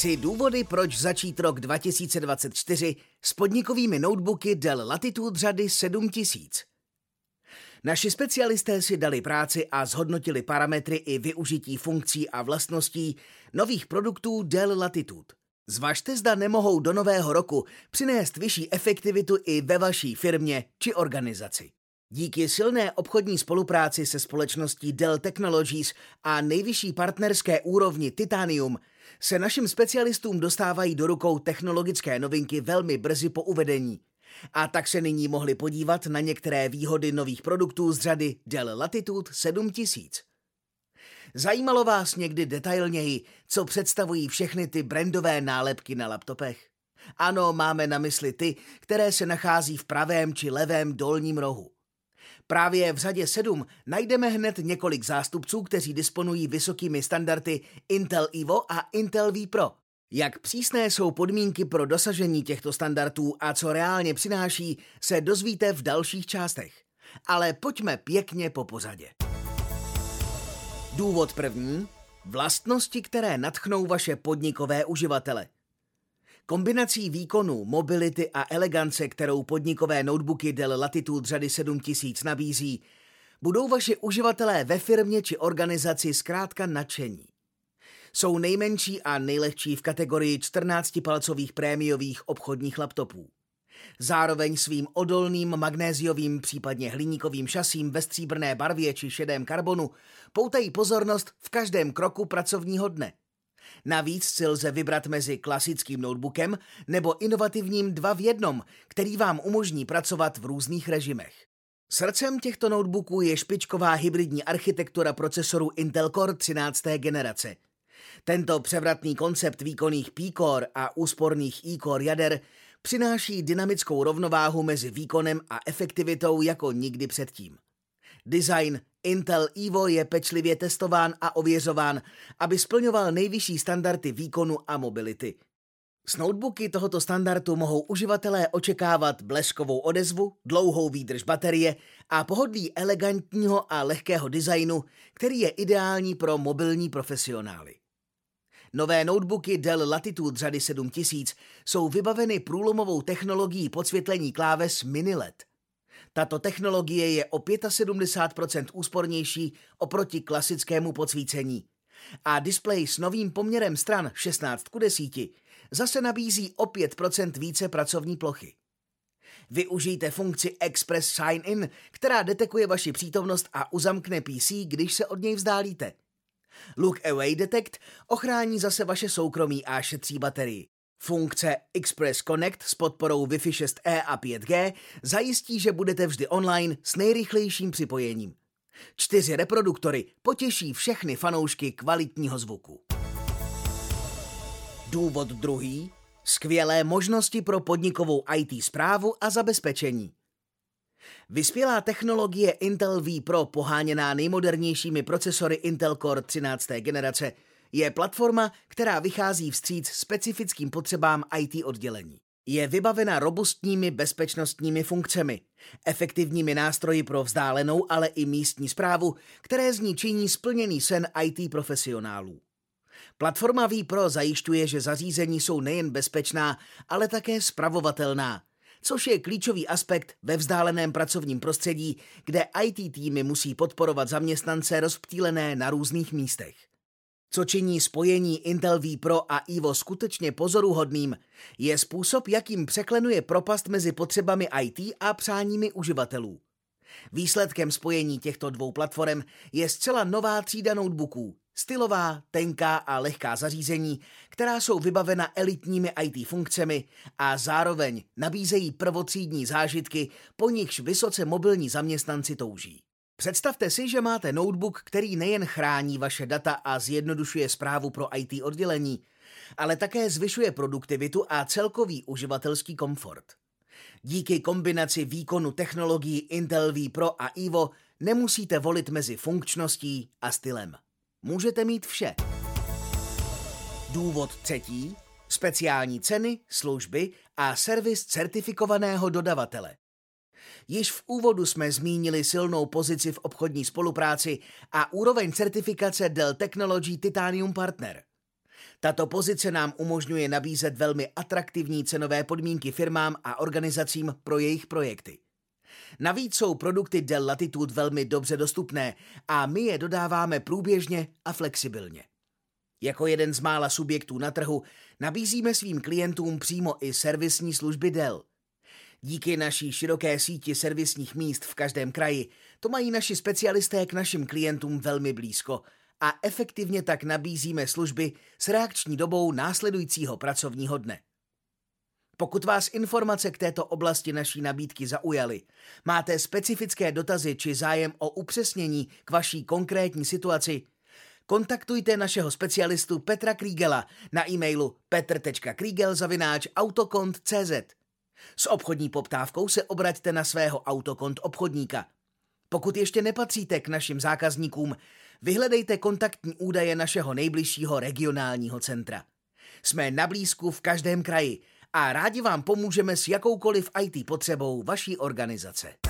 Tři důvody, proč začít rok 2024 s podnikovými notebooky Dell Latitude řady 7000. Naši specialisté si dali práci a zhodnotili parametry i využití funkcí a vlastností nových produktů Dell Latitude. Zvažte, zda nemohou do nového roku přinést vyšší efektivitu i ve vaší firmě či organizaci. Díky silné obchodní spolupráci se společností Dell Technologies a nejvyšší partnerské úrovni Titanium se našim specialistům dostávají do rukou technologické novinky velmi brzy po uvedení. A tak se nyní mohli podívat na některé výhody nových produktů z řady Dell Latitude 7000. Zajímalo vás někdy detailněji, co představují všechny ty brandové nálepky na laptopech? Ano, máme na mysli ty, které se nachází v pravém či levém dolním rohu. Právě v řadě 7 najdeme hned několik zástupců, kteří disponují vysokými standardy Intel Evo a Intel V Pro. Jak přísné jsou podmínky pro dosažení těchto standardů a co reálně přináší, se dozvíte v dalších částech. Ale pojďme pěkně po pořadě. Důvod první. Vlastnosti, které natchnou vaše podnikové uživatele – Kombinací výkonu, mobility a elegance, kterou podnikové notebooky Dell Latitude řady 7000 nabízí, budou vaši uživatelé ve firmě či organizaci zkrátka nadšení. Jsou nejmenší a nejlehčí v kategorii 14-palcových prémiových obchodních laptopů. Zároveň svým odolným magnéziovým, případně hliníkovým šasím ve stříbrné barvě či šedém karbonu poutají pozornost v každém kroku pracovního dne – Navíc si lze vybrat mezi klasickým notebookem nebo inovativním dva v jednom, který vám umožní pracovat v různých režimech. Srdcem těchto notebooků je špičková hybridní architektura procesorů Intel Core 13. generace. Tento převratný koncept výkonných P-Core a úsporných E-Core jader přináší dynamickou rovnováhu mezi výkonem a efektivitou jako nikdy předtím. Design Intel Evo je pečlivě testován a ověřován, aby splňoval nejvyšší standardy výkonu a mobility. S notebooky tohoto standardu mohou uživatelé očekávat bleskovou odezvu, dlouhou výdrž baterie a pohodlí elegantního a lehkého designu, který je ideální pro mobilní profesionály. Nové notebooky Dell Latitude řady 7000 jsou vybaveny průlomovou technologií podsvětlení kláves mini LED. Tato technologie je o 75% úspornější oproti klasickému podsvícení. A displej s novým poměrem stran 16 k 10 zase nabízí o 5% více pracovní plochy. Využijte funkci Express Sign In, která detekuje vaši přítomnost a uzamkne PC, když se od něj vzdálíte. Look Away Detect ochrání zase vaše soukromí a šetří baterii. Funkce Express Connect s podporou Wi-Fi 6E a 5G zajistí, že budete vždy online s nejrychlejším připojením. Čtyři reproduktory potěší všechny fanoušky kvalitního zvuku. Důvod druhý. Skvělé možnosti pro podnikovou IT zprávu a zabezpečení. Vyspělá technologie Intel V Pro poháněná nejmodernějšími procesory Intel Core 13. generace – je platforma, která vychází vstříc specifickým potřebám IT oddělení. Je vybavena robustními bezpečnostními funkcemi, efektivními nástroji pro vzdálenou, ale i místní zprávu, které z ní činí splněný sen IT profesionálů. Platforma vPro zajišťuje, že zařízení jsou nejen bezpečná, ale také spravovatelná, což je klíčový aspekt ve vzdáleném pracovním prostředí, kde IT týmy musí podporovat zaměstnance rozptýlené na různých místech. Co činí spojení Intel V Pro a Evo skutečně pozoruhodným, je způsob, jakým překlenuje propast mezi potřebami IT a přáními uživatelů. Výsledkem spojení těchto dvou platform je zcela nová třída notebooků, stylová, tenká a lehká zařízení, která jsou vybavena elitními IT funkcemi a zároveň nabízejí prvotřídní zážitky, po nichž vysoce mobilní zaměstnanci touží. Představte si, že máte notebook, který nejen chrání vaše data a zjednodušuje zprávu pro IT oddělení, ale také zvyšuje produktivitu a celkový uživatelský komfort. Díky kombinaci výkonu technologií Intel V Pro a Evo nemusíte volit mezi funkčností a stylem. Můžete mít vše. Důvod třetí. Speciální ceny, služby a servis certifikovaného dodavatele. Již v úvodu jsme zmínili silnou pozici v obchodní spolupráci a úroveň certifikace Dell Technology Titanium Partner. Tato pozice nám umožňuje nabízet velmi atraktivní cenové podmínky firmám a organizacím pro jejich projekty. Navíc jsou produkty Dell Latitude velmi dobře dostupné a my je dodáváme průběžně a flexibilně. Jako jeden z mála subjektů na trhu nabízíme svým klientům přímo i servisní služby Dell. Díky naší široké síti servisních míst v každém kraji to mají naši specialisté k našim klientům velmi blízko a efektivně tak nabízíme služby s reakční dobou následujícího pracovního dne. Pokud vás informace k této oblasti naší nabídky zaujaly, máte specifické dotazy či zájem o upřesnění k vaší konkrétní situaci, kontaktujte našeho specialistu Petra Krígela na e-mailu petr.kriegel.autokont.cz. S obchodní poptávkou se obraťte na svého autokont obchodníka. Pokud ještě nepatříte k našim zákazníkům, vyhledejte kontaktní údaje našeho nejbližšího regionálního centra. Jsme na blízku v každém kraji a rádi vám pomůžeme s jakoukoliv IT potřebou vaší organizace.